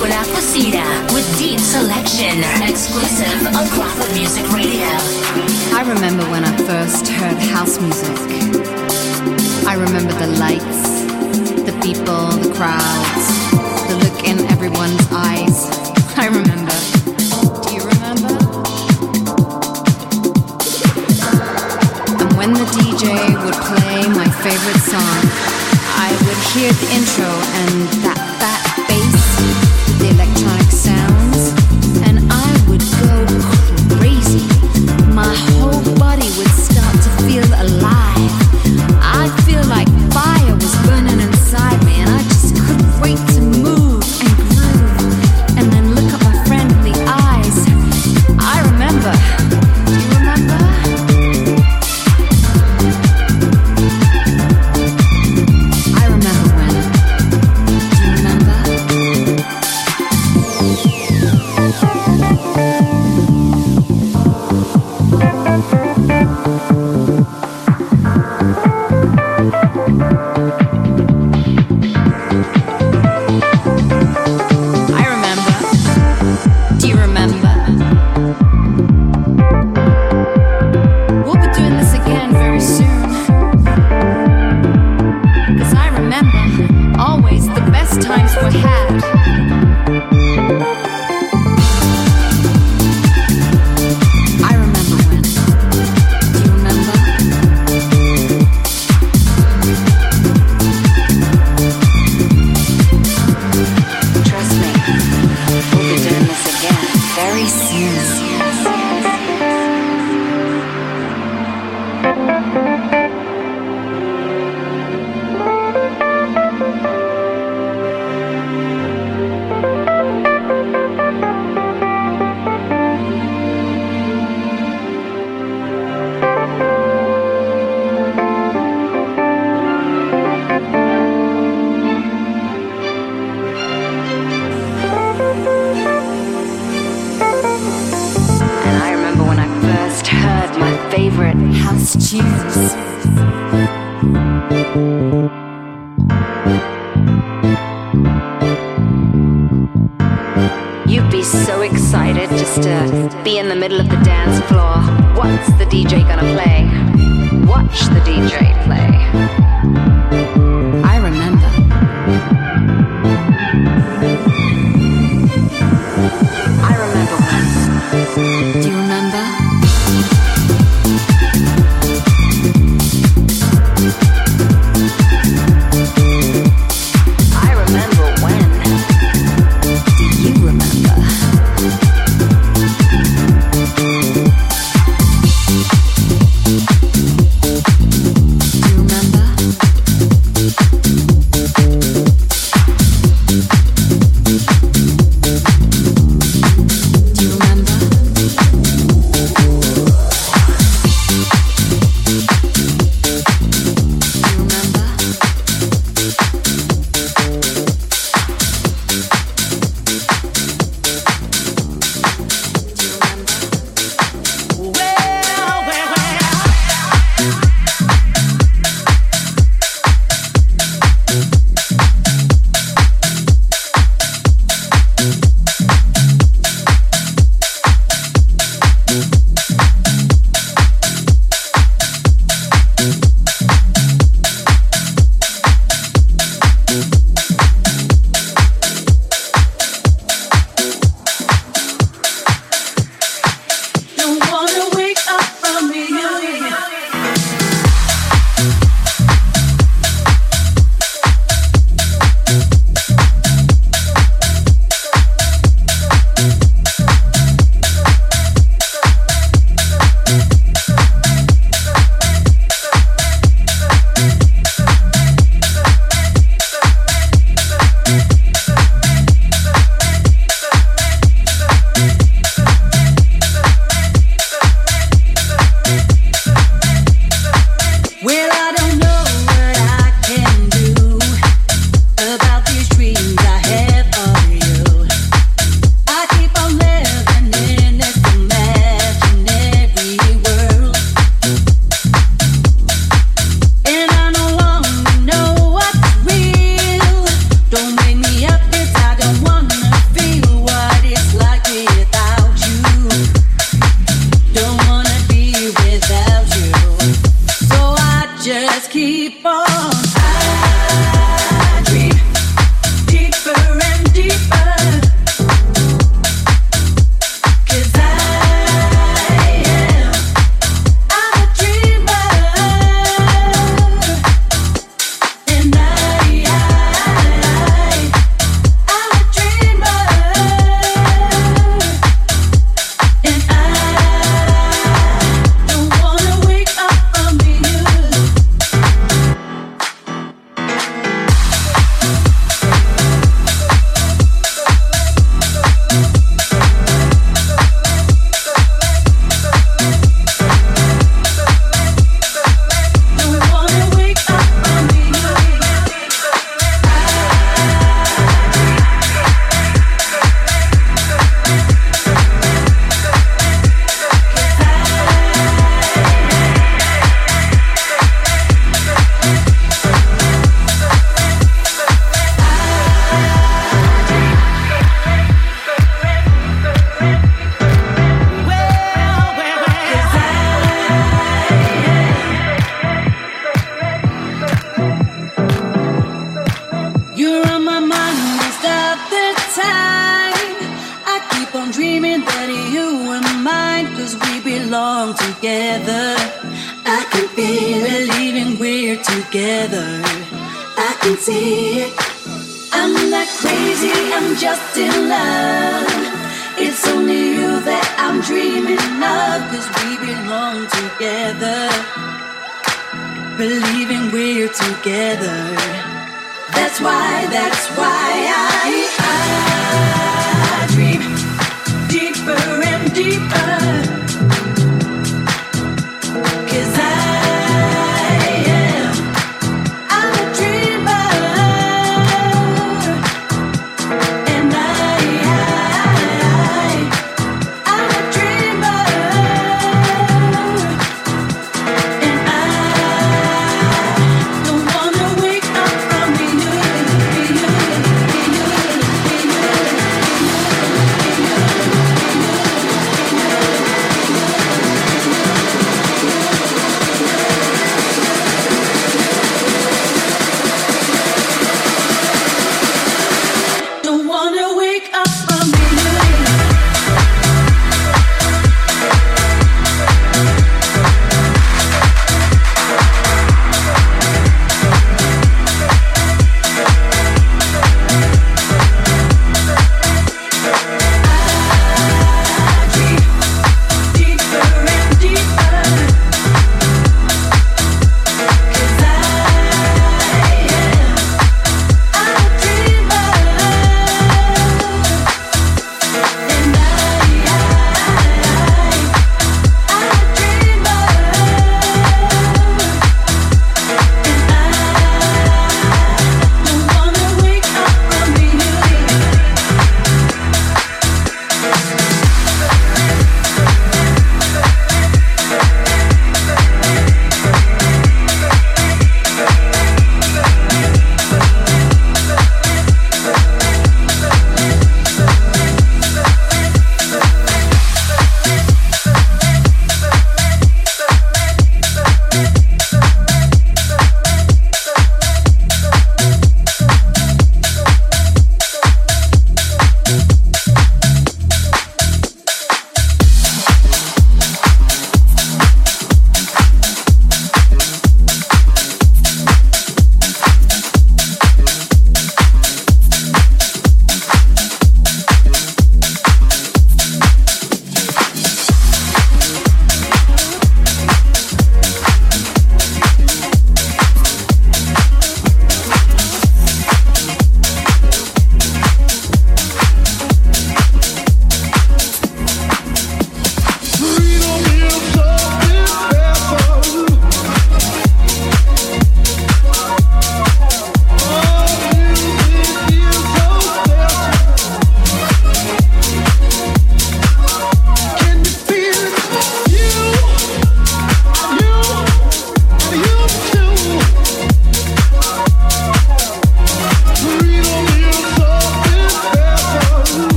Nicola with Deep Selection, exclusive on Crawford Music Radio. I remember when I first heard house music. I remember the lights, the people, the crowds, the look in everyone's eyes. I remember. Do you remember? And when the DJ would play my favorite song, I would hear the intro and that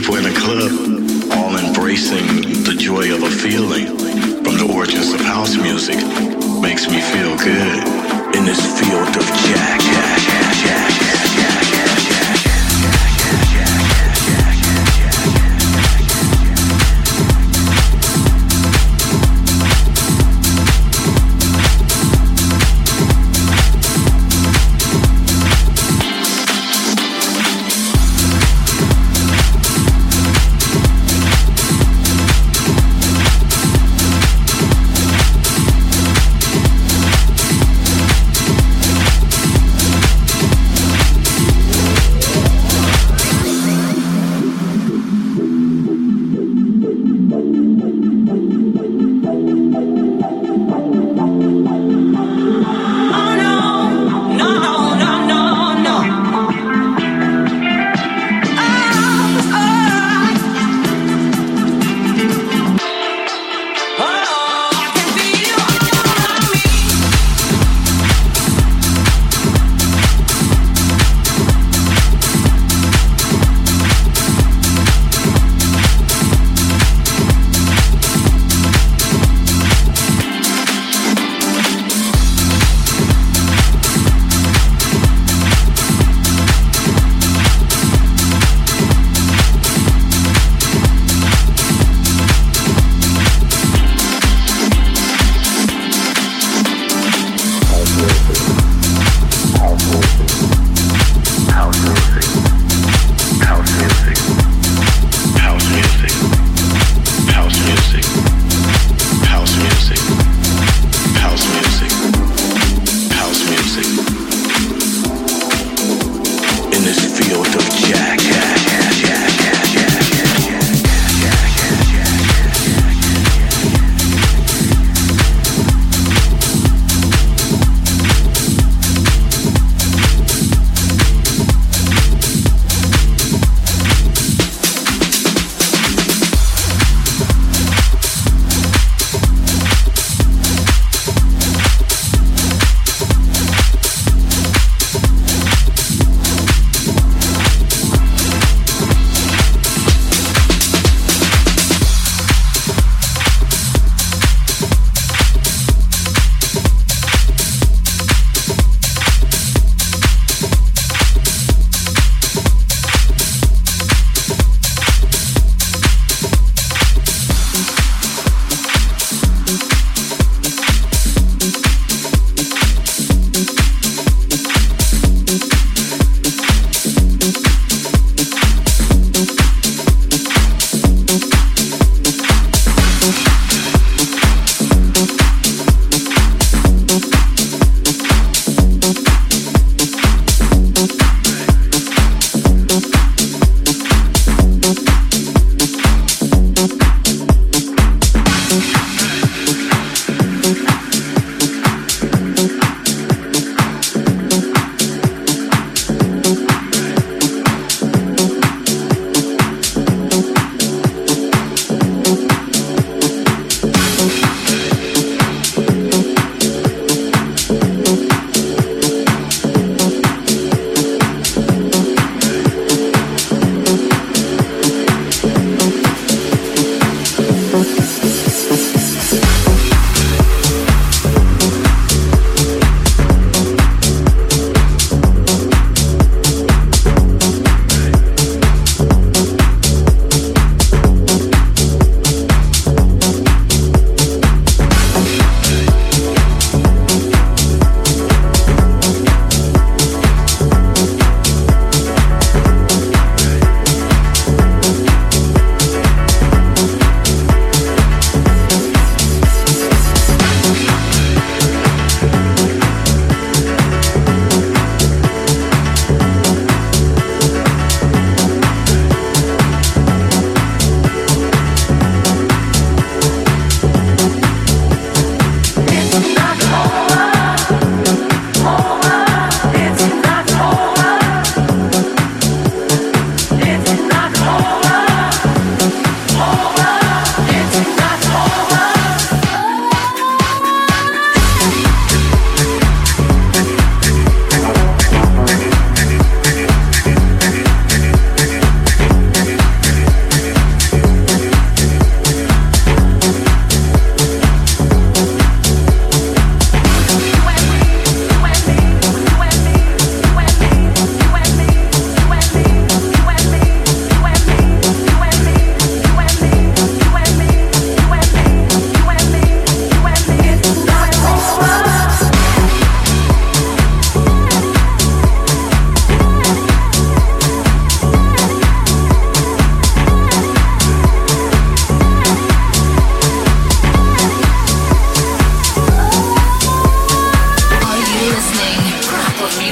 people in a club, all embracing the joy of a feeling from the origins of house music, makes me feel good in this field of jack, jack, jack,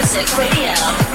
Music Radio.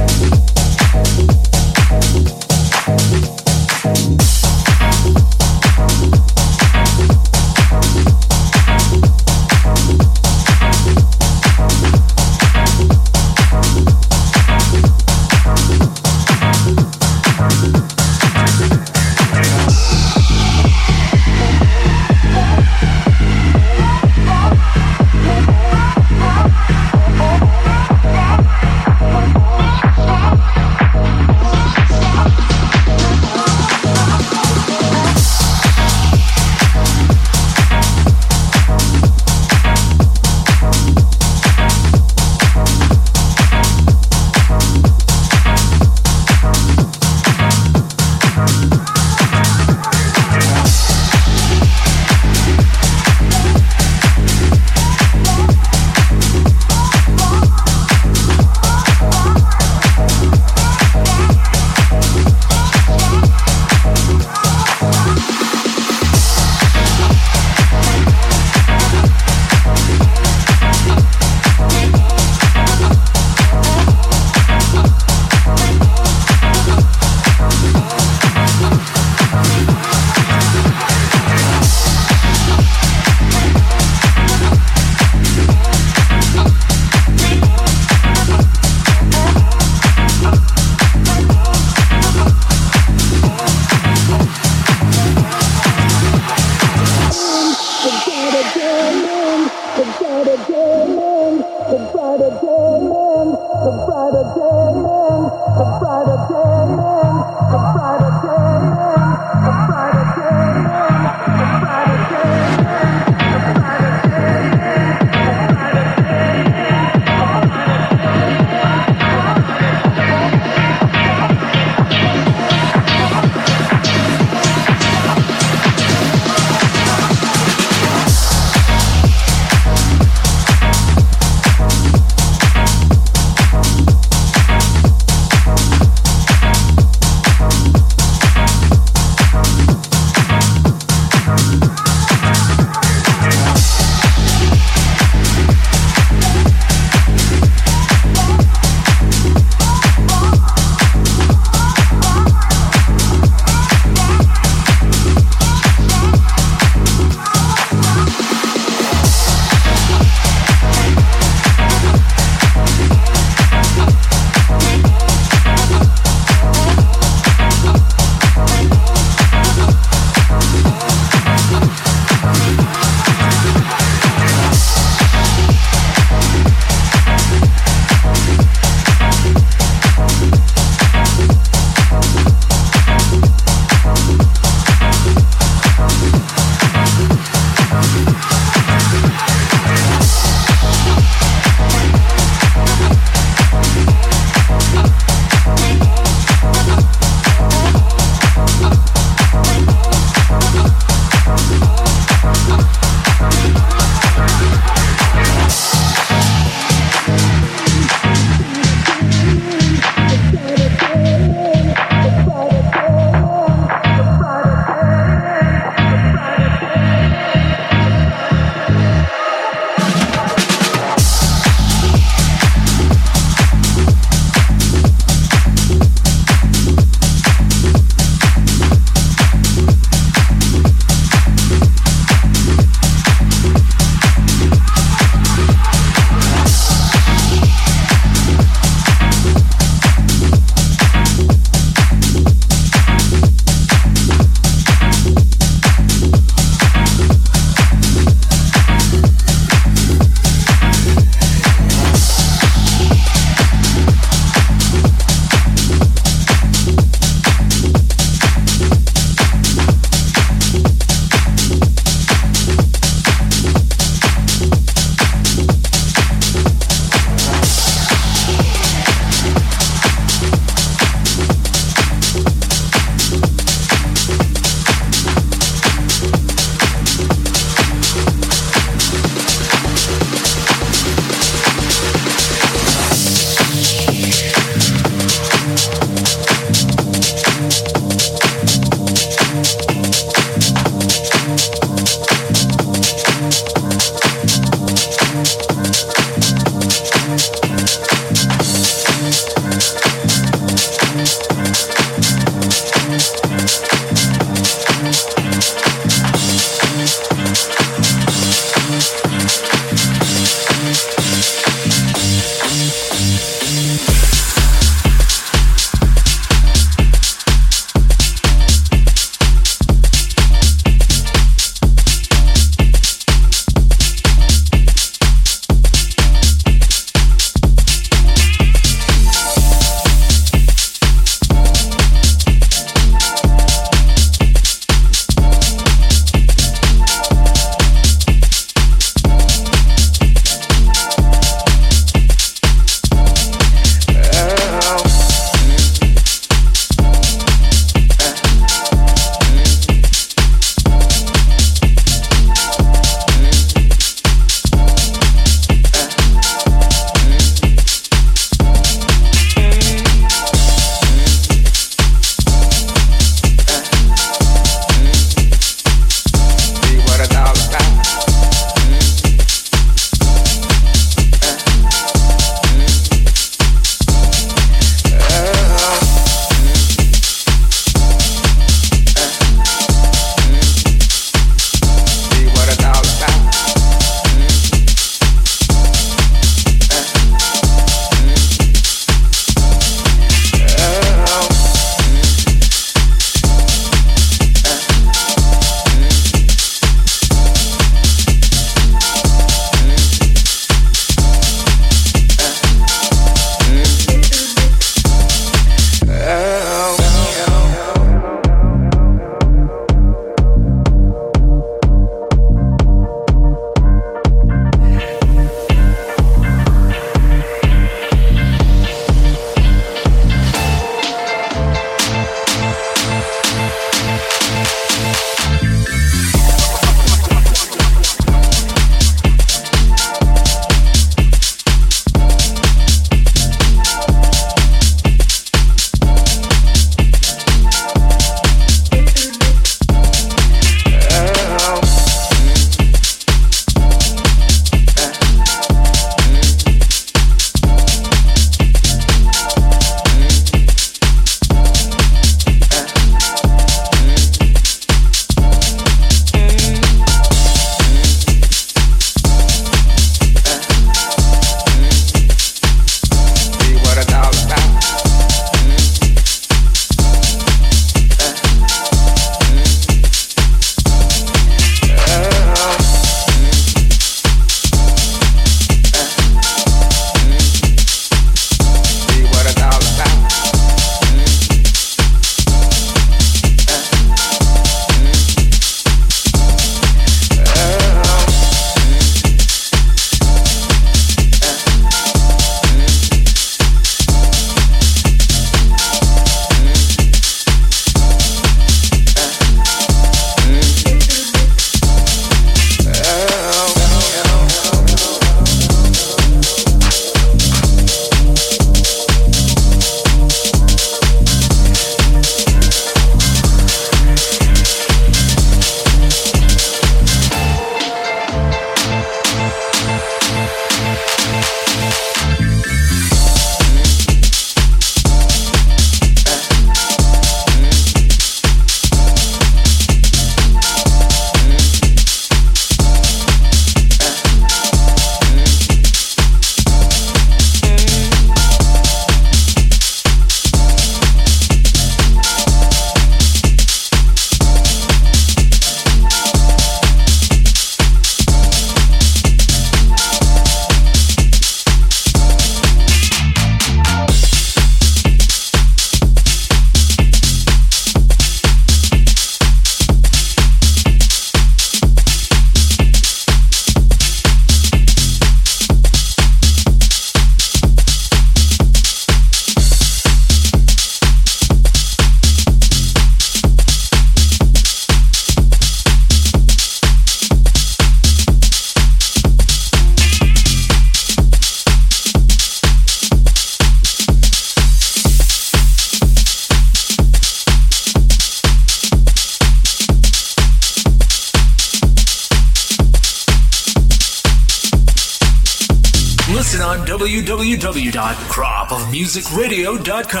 www.cropofmusicradio.com.